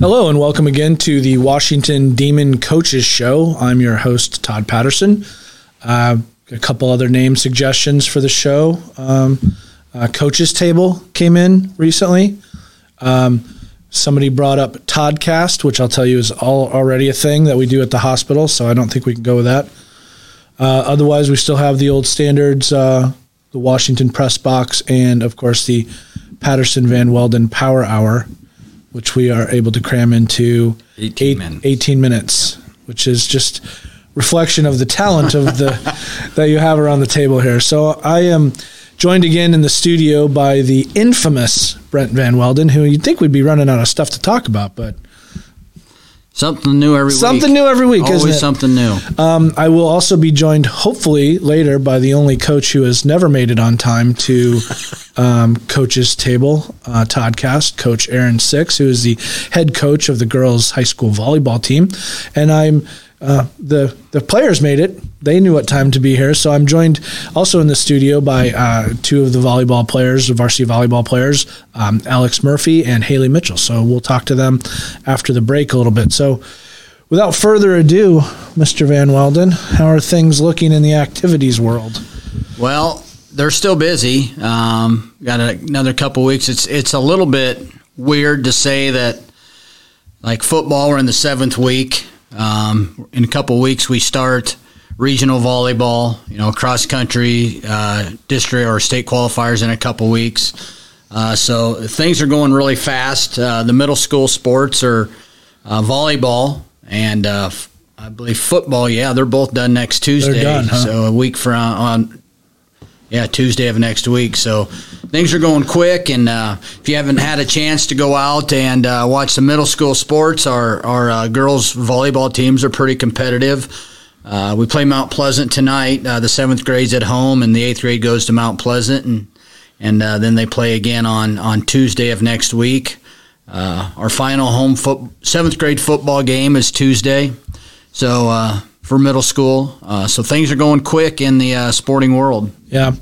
Hello, and welcome again to the Washington Demon Coaches Show. I'm your host, Todd Patterson. Uh, a couple other name suggestions for the show. Um, uh, Coaches Table came in recently. Um, somebody brought up Toddcast, which I'll tell you is all already a thing that we do at the hospital, so I don't think we can go with that. Uh, otherwise, we still have the old standards, uh, the Washington Press Box, and of course the Patterson Van Welden Power Hour which we are able to cram into 18 eight, minutes. 18 minutes, which is just reflection of the talent of the that you have around the table here. So I am joined again in the studio by the infamous Brent Van Welden, who you'd think we'd be running out of stuff to talk about, but Something new every something week. new every week, Always isn't it? something new. Um, I will also be joined, hopefully, later by the only coach who has never made it on time to um, coach's table, uh, Todd Cast, Coach Aaron Six, who is the head coach of the girls' high school volleyball team. And I'm uh, the the players made it; they knew what time to be here. So I'm joined also in the studio by uh, two of the volleyball players, the varsity volleyball players, um, Alex Murphy and Haley Mitchell. So we'll talk to them after the break a little bit. So. Without further ado, Mr. Van Welden, how are things looking in the activities world? Well, they're still busy. Um, got another couple weeks. It's it's a little bit weird to say that, like football, we're in the seventh week. Um, in a couple weeks, we start regional volleyball. You know, cross country, uh, district or state qualifiers in a couple weeks. Uh, so things are going really fast. Uh, the middle school sports are uh, volleyball and uh, I believe football. Yeah, they're both done next Tuesday. done, huh? So a week from on, yeah, Tuesday of next week. So things are going quick. And uh, if you haven't had a chance to go out and uh, watch the middle school sports, our our uh, girls volleyball teams are pretty competitive. Uh, we play Mount Pleasant tonight. Uh, the seventh grade's at home, and the eighth grade goes to Mount Pleasant, and and uh, then they play again on on Tuesday of next week. Our final home foot, seventh grade football game is Tuesday, so for middle school. Uh, so things are going quick in the uh, sporting world. Yeah.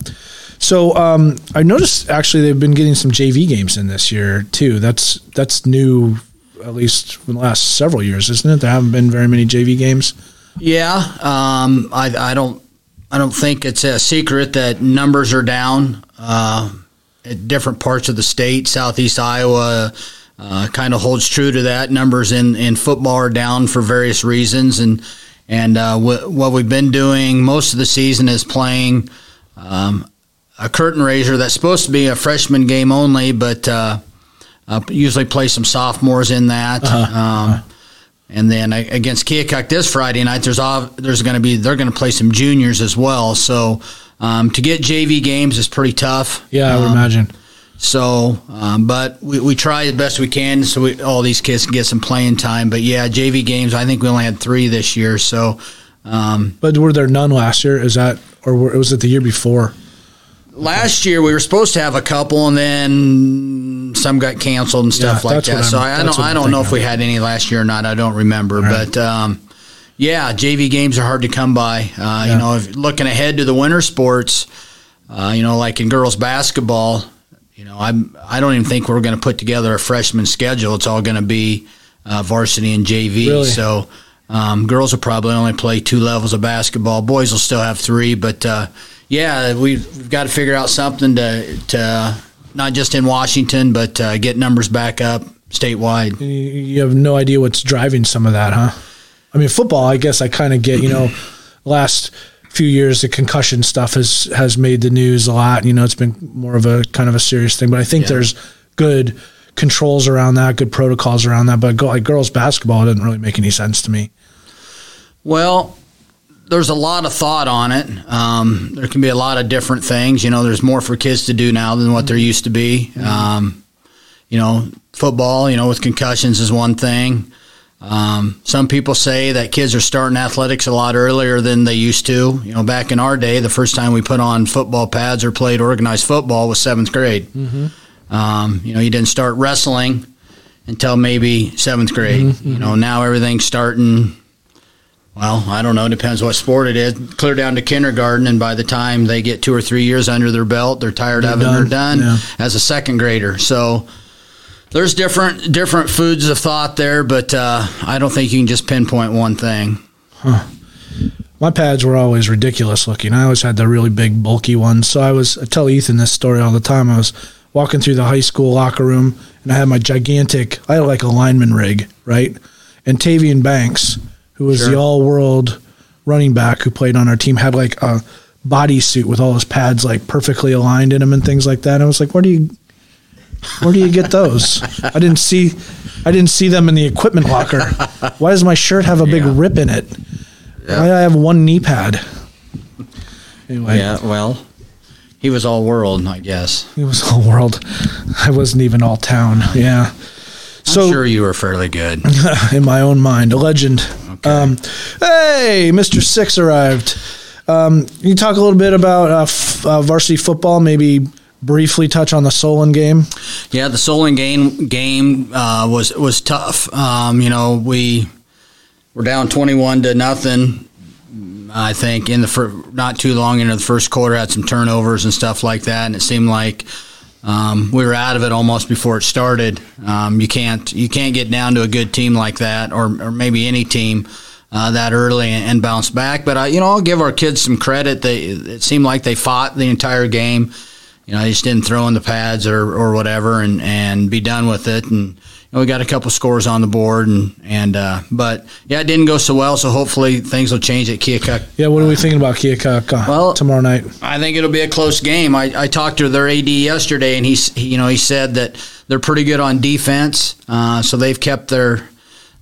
So um, I noticed actually they've been getting some JV games in this year too. That's that's new, at least in the last several years, isn't it? There haven't been very many JV games. Yeah, um, I, I don't I don't think it's a secret that numbers are down uh, at different parts of the state. Southeast Iowa uh, kind of holds true to that. Numbers in, in football are down for various reasons, and and uh, wh- what we've been doing most of the season is playing um, a curtain raiser that's supposed to be a freshman game only, but uh, uh, usually play some sophomores in that. Um, and then against Keokuk this Friday night, there's all, there's going to be they're going to play some juniors as well. So um, to get JV games is pretty tough. Yeah, I would Um, imagine. So, um, but we, we try as best we can so we, all these kids can get some playing time. But yeah, JV games. I think we only had three this year. So um, But were there none last year? Is that or were, was it the year before? last year we were supposed to have a couple, and then some got canceled and stuff Yeah, like that. So I'm- I don't I don't know if we had any last year or not. I don't remember, Right. but. Um, yeah, JV games are hard to come by. Uh, Yeah. You know, if looking ahead to the winter sports, uh, you know, like in girls basketball, you know, I'm I don't even think we're going to put together a freshman schedule. It's all going to be uh, varsity and JV. Really? So um, girls will probably only play two levels of basketball. Boys will still have three. But uh, yeah, we've, we've got to figure out something to to not just in Washington, but uh, get numbers back up statewide. You- You have no idea what's driving some of that, huh? I mean, football. I guess I kind of get. You know, last few years the concussion stuff has has made the news a lot. You know, it's been more of a kind of a serious thing. But I think Yeah. there's good controls around that, good protocols around that. But go, like girls basketball doesn't really make any sense to me. Well, there's a lot of thought on it. Um, there can be a lot of different things. You know, there's more for kids to do now than what there used to be. Um, you know, football, you know, with concussions is one thing. Um, some people say that kids are starting athletics a lot earlier than they used to. You know, back in our day, the first time we put on football pads or played organized football was seventh grade. Um, you know, you didn't start wrestling until maybe seventh grade. You know, now everything's starting well, I don't know. Depends what sport it is. Clear down to kindergarten, and by the time they get two or three years under their belt, they're tired of it and done. they're done Yeah. as a second grader. So There's different different foods of thought there, but uh, I don't think you can just pinpoint one thing. My pads were always ridiculous looking. I always had the really big, bulky ones. So I was, I tell Ethan this story all the time. I was walking through the high school locker room and I had my gigantic, I had like a lineman rig, right? And Tavian Banks, who was Sure. the all world running back who played on our team, had like a bodysuit with all his pads like perfectly aligned in him and things like that. And I was like, where do you, where do you get those? I didn't see, I didn't see them in the equipment locker. Why does my shirt have a big Yeah. rip in it? Why do I have one knee pad? Anyway, Yeah, well, he was all world, I guess. He was all world. I wasn't even all town. Yeah. So I'm sure you were fairly good. in my own mind, a legend. Um, hey, Mr. Six arrived. Um, can you talk a little bit about uh, f- uh, varsity football? Maybe briefly touch on the Solon game. Yeah, the Solon game game uh, was was tough. Um, you know, we were down twenty one to nothing. I think in the fir- not too long into the first quarter, had some turnovers and stuff like that, and it seemed like um, we were out of it almost before it started. Um, you can't you can't get down to a good team like that, or or maybe any team. Uh, that early and, and bounce back, but I, you know, I'll give our kids some credit. They it seemed like they fought the entire game you know, they just didn't throw in the pads or, or whatever and, and be done with it. And you know, we got a couple scores on the board and, and uh, but yeah, it didn't go so well. So hopefully things will change at Keokuk. Yeah, what are we thinking about Keokuk uh, Well- tomorrow night? I think it'll be a close game. I, I talked to their AD yesterday and he's, he, you know, he said that they're pretty good on defense. Uh, so they've kept their,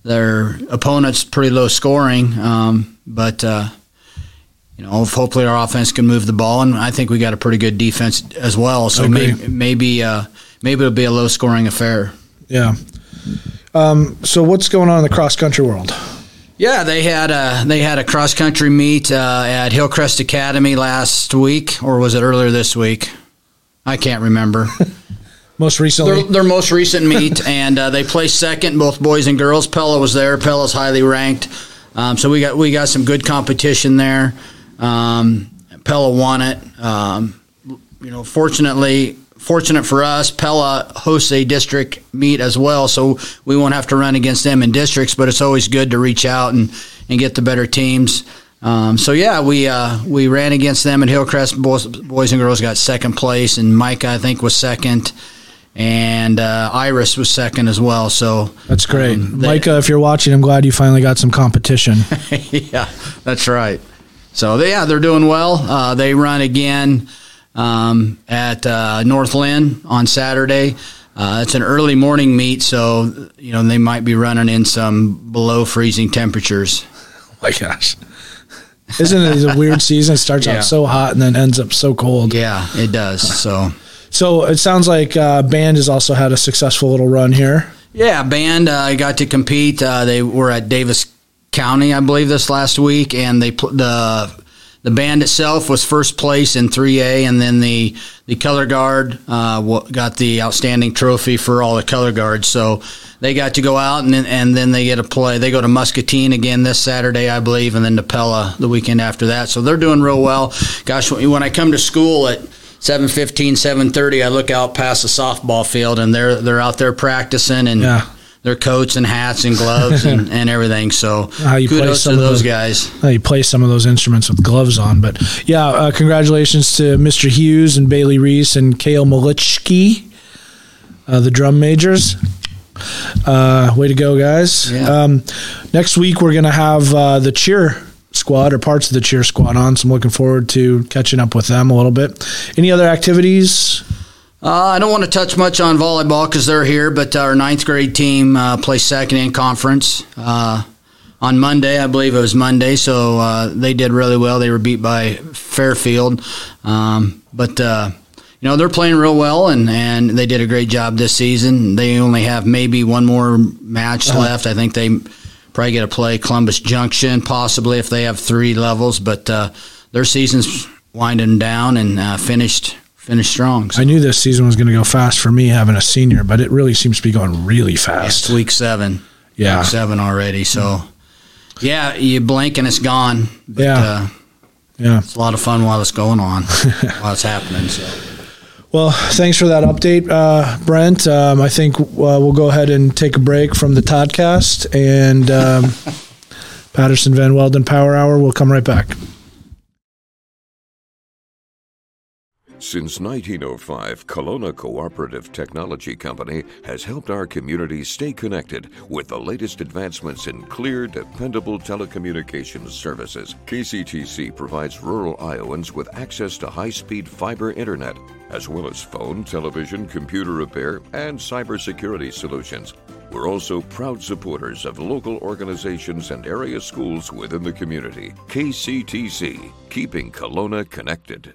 their opponents pretty low scoring. Um, but, uh, you know, hopefully our offense can move the ball, and I think we got a pretty good defense as well. So Agree. maybe maybe uh, maybe it'll be a low scoring affair. Yeah. Um, so what's going on in the cross country world? Yeah, they had a they had a cross country meet uh, at Hillcrest Academy last week, or was it earlier this week? I can't remember. Most recently, their, their most recent meet, and uh, they placed second, both boys and girls. Pella was there. Pella's highly ranked, um, so we got we got some good competition there. Um, Pella won it. Um, you know, fortunately, fortunate for us, Pella hosts a district meet as well, so we won't have to run against them in districts. But it's always good to reach out and, and get the better teams. Um, so yeah, we uh, we ran against them at Hillcrest. Boys, boys and girls got second place, and Micah I think was second, and uh, Iris was second as well. So that's great. um, they- Micah, if you're watching, I'm glad you finally got some competition. yeah, that's right. So they, yeah, they're doing well. Uh, they run again um, at uh, North Linn on Saturday. Uh, it's an early morning meet, so you know they might be running in some below freezing temperatures. Oh my gosh. Isn't it a weird season? It starts Yeah. out so hot and then ends up so cold. Yeah, it does. So So it sounds like uh, band has also had a successful little run here. yeah, band uh, got to compete. Uh, they were at Davis County, I believe, this last week, and they the the band itself was first place in 3A, and then the the color guard uh, got the outstanding trophy for all the color guards. So they got to go out, and then, and then they get to play. They go to Muscatine again this Saturday, I believe, and then to Pella the weekend after that. So they're doing real well. Gosh, when I come to school at 7:15, 7:30, I look out past the softball field, and they're they're out there practicing and. Yeah. Their coats and hats and gloves and, and everything. So How you play kudos some to of those those- guys. Uh, you play some of those instruments with gloves on. But yeah, uh, congratulations to Mr. Hughes and Bailey Reese and Kale Malichki, uh, the drum majors. Uh, way to go, guys. Yeah. Um, next week, we're going to have uh, the cheer squad or parts of the cheer squad on. So I'm looking forward to catching up with them a little bit. Any other activities? Uh, I don't want to touch much on volleyball because they're here, but our ninth grade team uh, plays second in conference uh, on Monday. I believe it was Monday, so uh, they did really well. They were beat by Fairfield, um, but uh, you know they're playing real well, and, and they did a great job this season. They only have maybe one more match left. I think they probably get to play Columbus Junction, possibly if they have three levels, but uh, their season's winding down and uh, finished finished strong. So. I knew this season was going to go fast for me having a senior, but it really seems to be going really fast. It's fast. week seven. Yeah. Week seven already. So, yeah, you blink and it's gone. But, Yeah. Uh, Yeah. it's a lot of fun while it's going on, while it's happening. So, Well, thanks for that update, uh, Brent. Um, I think uh, we'll go ahead and take a break from the Toddcast and um, Patterson Van Welden Power Hour. We'll come right back. Since 1905, Kalona Cooperative Technology Company has helped our community stay connected with the latest advancements in clear, dependable telecommunications services. KCTC provides rural Iowans with access to high speed fiber internet, as well as phone, television, computer repair, and cybersecurity solutions. We're also proud supporters of local organizations and area schools within the community. KCTC, keeping Kalona connected.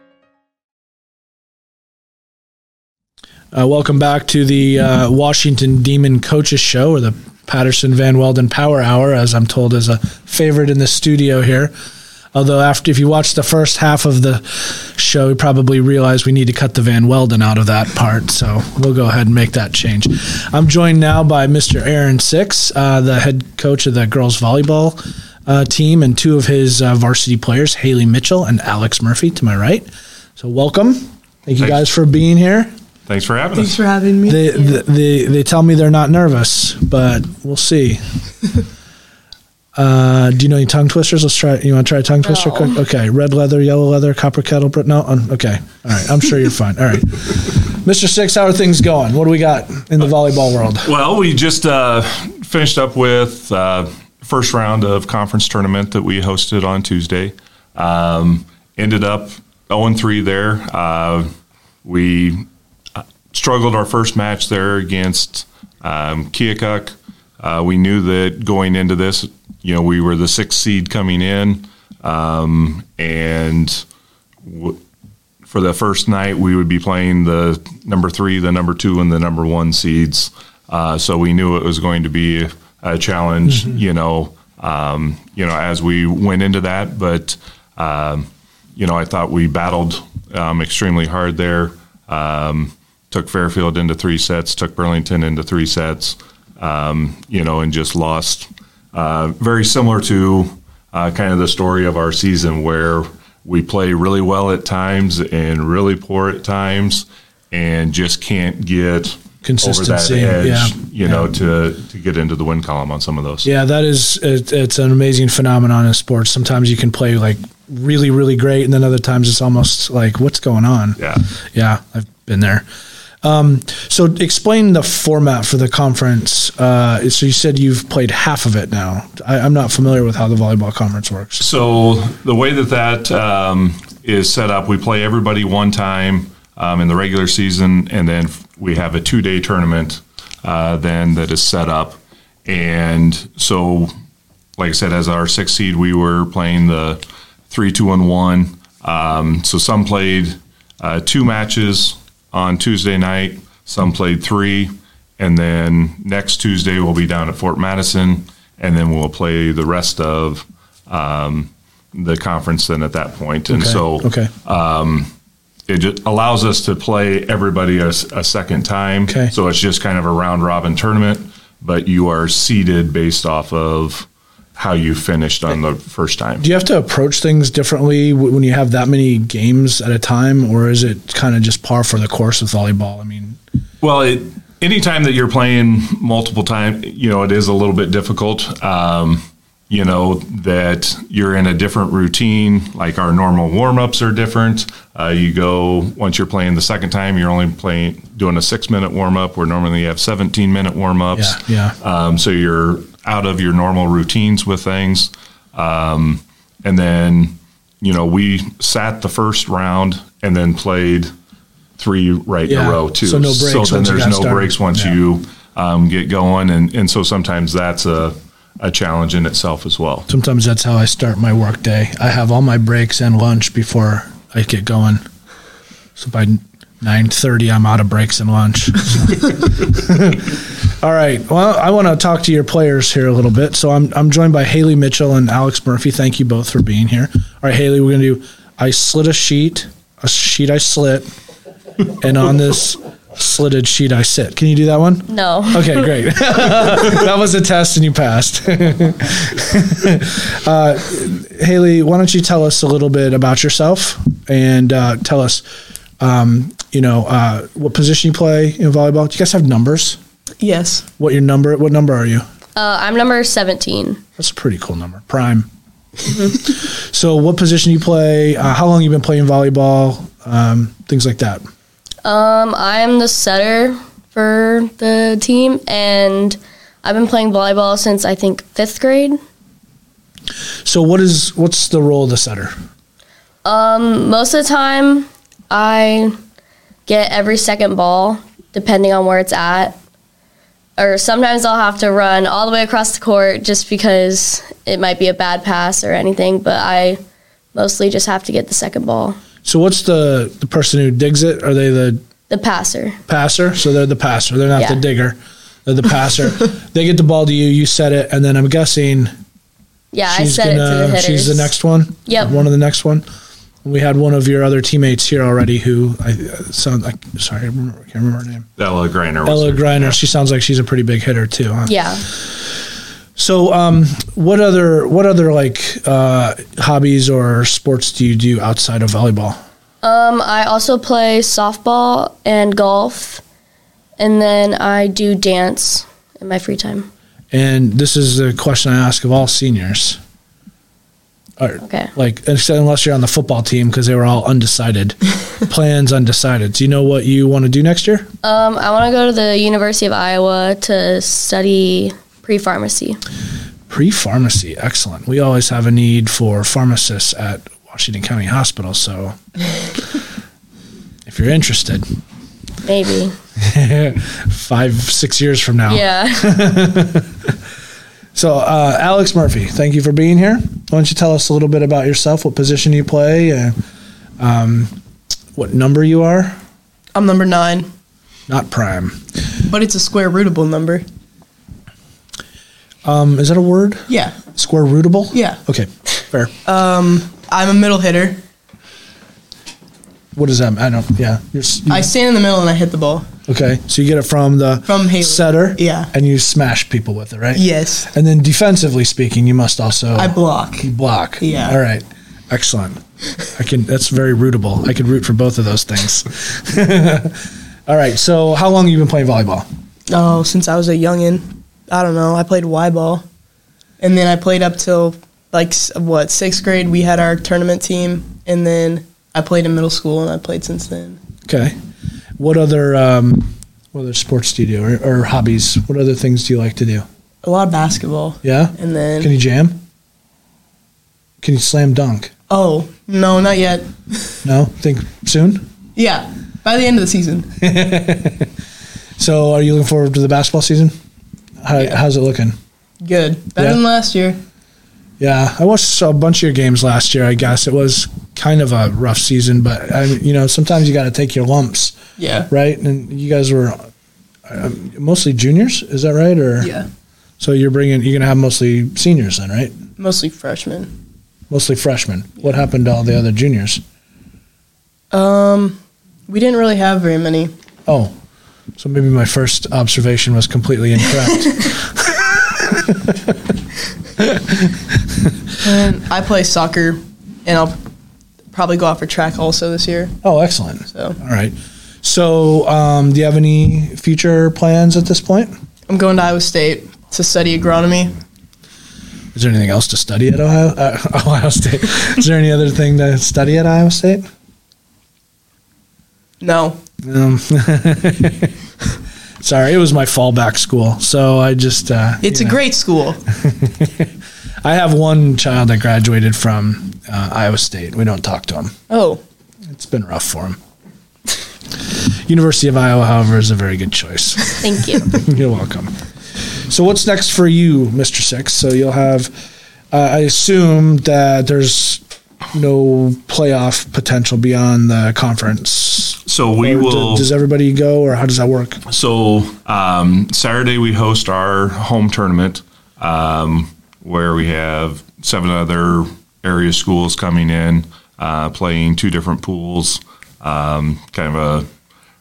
Uh, welcome back to the uh, Washington Demon Coaches Show, or the Patterson Van Welden Power Hour, as I'm told is a favorite in the studio here. Although, after if you watch the first half of the show, you probably realize we need to cut the Van Welden out of that part. So we'll go ahead and make that change. I'm joined now by Mr. Aaron Six, uh, the head coach of the girls volleyball uh, team, and two of his uh, varsity players, Haley Mitchell and Alex Murphy, to my right. So welcome. Thank you Thanks. guys for being here. Thanks for having me. Thanks us. for having me. They, they, they, they tell me they're not nervous, but we'll see. Uh, do you know any tongue twisters? Let's try. You want to try a tongue twister? No. Quick? Okay. Red leather, yellow leather, copper kettle. Br- no. Okay. All right. I'm sure you're fine. All right. Mr. Six, how are things going? What do we got in the volleyball world? Well, we just uh, finished up with uh, first round of conference tournament that we hosted on Tuesday. Um, ended up 0 3 there. Uh, we struggled our first match there against um, Keokuk. Uh, we knew that going into this, you know, we were the sixth seed coming in, um, and w- for the first night, we would be playing the number three, the number two, and the number one seeds. Uh, so we knew it was going to be a challenge, you know, um, you know, as we went into that. But um, you know, I thought we battled um, extremely hard there. Um, took Fairfield into three sets, took Burlington into three sets, um, you know, and just lost. Uh, very similar to uh, kind of the story of our season where we play really well at times and really poor at times and just can't get Consistency, edge, yeah. you know, to, to get into the win column on some of those. Yeah, that is. It, it's an amazing phenomenon in sports. Sometimes you can play like really, really great, and then other times it's almost like, what's going on? Yeah. Yeah, I've been there. Um, so explain the format for the conference. Uh, so you said you've played half of it now. I, I'm not familiar with how the volleyball conference works. So the way that that um, is set up, we play everybody one time um, in the regular season, and then we have a two-day tournament uh, then that is set up. And so, like I said, as our sixth seed, we were playing the three, two, and one. Um, so some played uh, two matches on Tuesday night, some played three, and then next Tuesday we'll be down at Fort Madison, and then we'll play the rest of um, the conference then at that. And Okay. so okay, it just allows us to play everybody a second time. Okay. So it's just kind of a round robin tournament, but you are seeded based off of how you finished on the first time. do you have to approach things differently when you have that many games at a time, or is it kind of just par for the course with volleyball? I mean, Well, it, anytime that you're playing multiple times, you know, it is a little bit difficult. Um, you know that you're in a different routine. Like our normal warm ups are different. Uh, you go once you're playing the second time, you're only playing doing a six minute warm up. Where normally you have 17 minute warm ups. Yeah, Um, so you're out of your normal routines with things. Um, and then, you know, we sat the first round and then played three right in a row too. So no breaks So then got no started. breaks once Yeah. you um, get going, and and so sometimes that's a a challenge in itself as well. Sometimes that's how I start my work day. I have all my breaks and lunch before I get going. So by nine thirty, I'm out of breaks and lunch. all right. Well, I want to talk to your players here a little bit. So I'm I'm joined by Haley Mitchell and Alex Murphy. Thank you both for being here. All right, Haley, we're gonna do. I slit a sheet, a sheet I slit, and on this slitted sheet I sit. Can you do that one? No. Okay, great. that was a test and you passed. uh, Haley, why don't you tell us a little bit about yourself and uh, tell us, um, you know, uh, what position you play in volleyball? Do you guys have numbers? Yes. What your number? What number are you? Uh, I'm number 17. That's a pretty cool number. Prime. so, what position you play? Uh, how long you been playing volleyball? Um, things like that. Um, I'm the setter for the team, and I've been playing volleyball since I think fifth grade. So, what is what's the role of the setter? Um, most of the time, I get every second ball, depending on where it's at. Or sometimes I'll have to run all the way across the court just because it might be a bad pass or anything, but I mostly just have to get the second ball. So, what's the the person who digs it? Are they the The passer. passer. So they're the passer. They're not the digger. They're the passer. they get the ball to you. You set it, and then I'm guessing Yeah, I she's set it to the hitters. She's the next one. Yep. One of the next one. We had one of your other teammates here already who I uh, sound like. Sorry, I remember, I can't remember her name. Ella Greiner. was Ella there. Griner. She sounds like she's a pretty big hitter too. Huh? Yeah. So, um, what other what other like uh, hobbies or sports do you do outside of volleyball? Um, I also play softball and golf, and then I do dance in my free time. And this is the question I ask of all seniors. Or, Okay. Like, unless you're on the football team because they were all undecided, plans undecided. Do you know what you want to do next year? Um, I want to go to the University of Iowa to study pre pharmacy. Pre pharmacy, excellent. We always have a need for pharmacists at Washington County Hospital. So, if you're interested, Maybe. five, six years from now. Yeah. So, uh, Alex Murphy, thank you for being here. Why don't you tell us a little bit about yourself, what position you play, uh, um, what number you are? I'm number nine, Not prime. but it's a square rootable number. Um, is that a word? Yeah. Square rootable? Yeah. Okay, fair. I'm a middle hitter. What does that? mean? I don't. Yeah. You're, you, I stand in the middle and I hit the ball. okay, so you get it from the From Haley. setter. Yeah. And you smash people with it, right? Yes. And then defensively speaking, you must also I block. you block. Yeah. All right. Excellent. I can. That's very rootable. I could root for both of those things. All right. So, how long have you been playing volleyball? Oh, since I was a youngin. I don't know. I played Y ball, and then I played up till like what sixth grade. We had our tournament team, and then I played in middle school, and I played since then. Okay. What other um, what other sports do you do, or, or hobbies? What other things do you like to do? A lot of basketball, Yeah. and then Can you jam? Can you slam dunk? oh no, not yet. No. Think soon. Yeah, by the end of the season. So, are you looking forward to the basketball season? How, Yeah. How's it looking? Good, better Yeah. than last year. Yeah, I watched a bunch of your games last year. I guess it was kind of a rough season, but I, you know, sometimes you got to take your lumps, Yeah, right? And you guys were um, mostly juniors, is that right? Or yeah, so you're bringing you're gonna have mostly seniors then, right? mostly freshmen. Mostly freshmen. What happened to all the other juniors? Um, we didn't really have very many. Oh, so maybe my first observation was completely incorrect. And I play soccer, and I'll probably go out for track also this year. oh, excellent. So All right. So, um, do you have any future plans at this point? I'm going to Iowa State to study agronomy. Is there anything else to study at Ohio, uh, Ohio State? Is there any other thing to study at Iowa State? No. Um, sorry, it was my fallback school, so I just. Uh, It's a know. great school. I have one child that graduated from uh, Iowa State. We don't talk to him. Oh, It's been rough for him. University of Iowa, however, is a very good choice. Thank you. You're welcome. So, what's next for you, Mr. Six? So, you'll have, uh, I assume that there's no playoff potential beyond the conference. So we Or do- will. does everybody go, or how does that work? So um, Saturday we host our home tournament um, where we have seven other area schools coming in, uh, playing two different pools, um, kind of a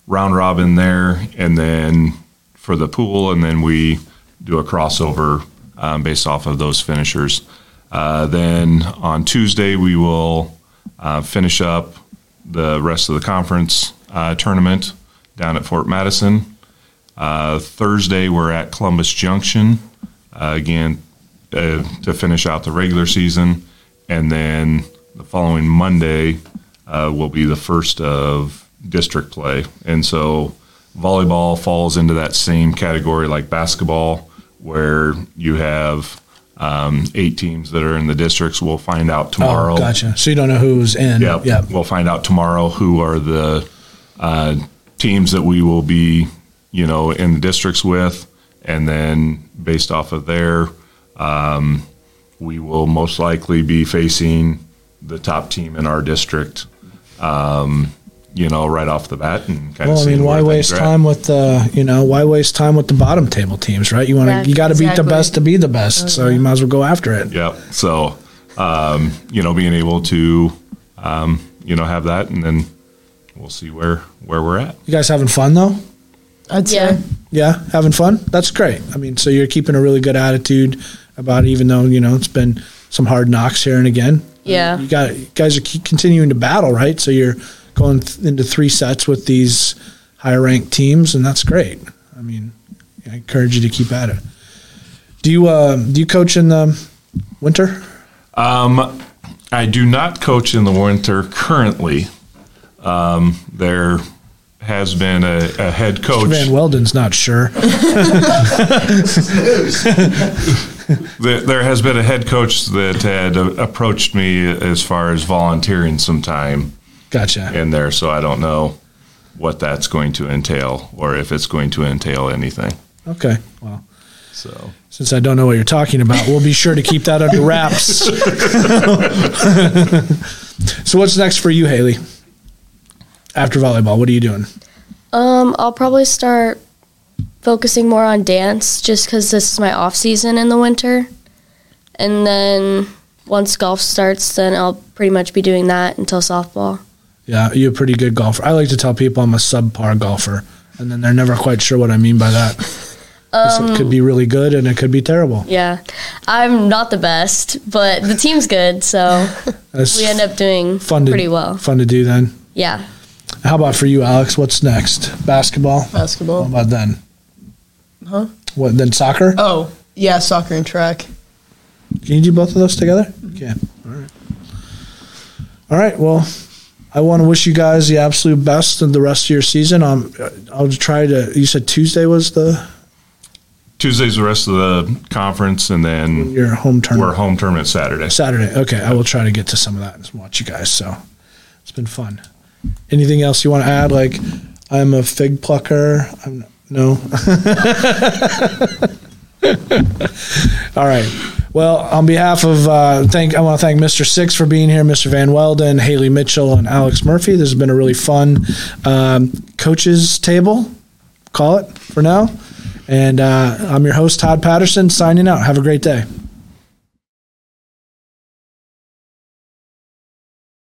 round robin there, and then for the pool, and then we do a crossover um, based off of those finishers. Uh, then on Tuesday we will uh, finish up the rest of the conference uh, tournament down at Fort Madison. Uh, Thursday, we're at Columbus Junction uh, again to finish out the regular season. And then the following Monday uh, will be the first of district play. And so volleyball falls into that same category like basketball, where you have um, eight teams that are in the districts. We'll find out tomorrow. Oh, gotcha. So, you don't know who's in. Yep. Yep. We'll find out tomorrow who are the uh, teams that we will be, you know, in the districts with, and then based off of there, um, we will most likely be facing the top team in our district. Um, you know, right off the bat, and kind of. Well, I mean, why waste time with the you know why waste time with the bottom table teams, right? You want to Yeah, you got to beat the best to be the best, so you might as well go after it. Yeah. So, um, you know, being able to, um, you know, have that, and then we'll see where where we're at. You guys having fun though? I'd Yeah. say. Yeah, having fun. That's great. I mean, so you're keeping a really good attitude about it, even though you know it's been some hard knocks here and again. Yeah. You got you guys are keep continuing to battle, right? So you're going th- into three sets with these higher ranked teams, and that's great. I mean, I encourage you to keep at it. Do you uh, do you coach in the winter? Um, I do not coach in the winter currently. Um, there has been a, a head coach. Van Weldon's not sure. There, there has been a head coach that had uh, approached me as far as volunteering some time Gotcha. in there, so I don't know what that's going to entail or if it's going to entail anything. Okay. Well, So since I don't know what you're talking about, we'll be sure to keep that under wraps. so, what's next for you, Haley? After volleyball, what are you doing? Um, I'll probably start focusing more on dance just because this is my off season in the winter. And then once golf starts, then I'll pretty much be doing that until softball. Yeah, you're a pretty good golfer. I like to tell people I'm a subpar golfer, and then they're never quite sure what I mean by that. 'Cause it could be really good and it could be terrible. Yeah, I'm not the best, but the team's good, so we end up doing fun to, pretty well. Fun to do then. Yeah. How about for you, Alex? What's next? Basketball. Basketball. How about then? Huh? What then? Soccer? Oh, yeah, soccer and track. Can you do both of those together? Yeah. All right. All right. Well, I want to wish you guys the absolute best in the rest of your season. Um, I'll try to. You said Tuesday was the Tuesday's the rest of the conference, and then your home tournament. we're home tournament Saturday. Saturday. Okay, I will try to get to some of that and watch you guys. So it's been fun. Anything else you want to add? Like, I'm a fig plucker. I'm no. All right. Well, on behalf of uh, thank, I want to thank Mr. Six for being here, Mr. Van Weldon, Haley Mitchell, and Alex Murphy. This has been a really fun um, coaches table. Call it for now. And uh, I'm your host, Todd Patterson, signing out. Have a great day.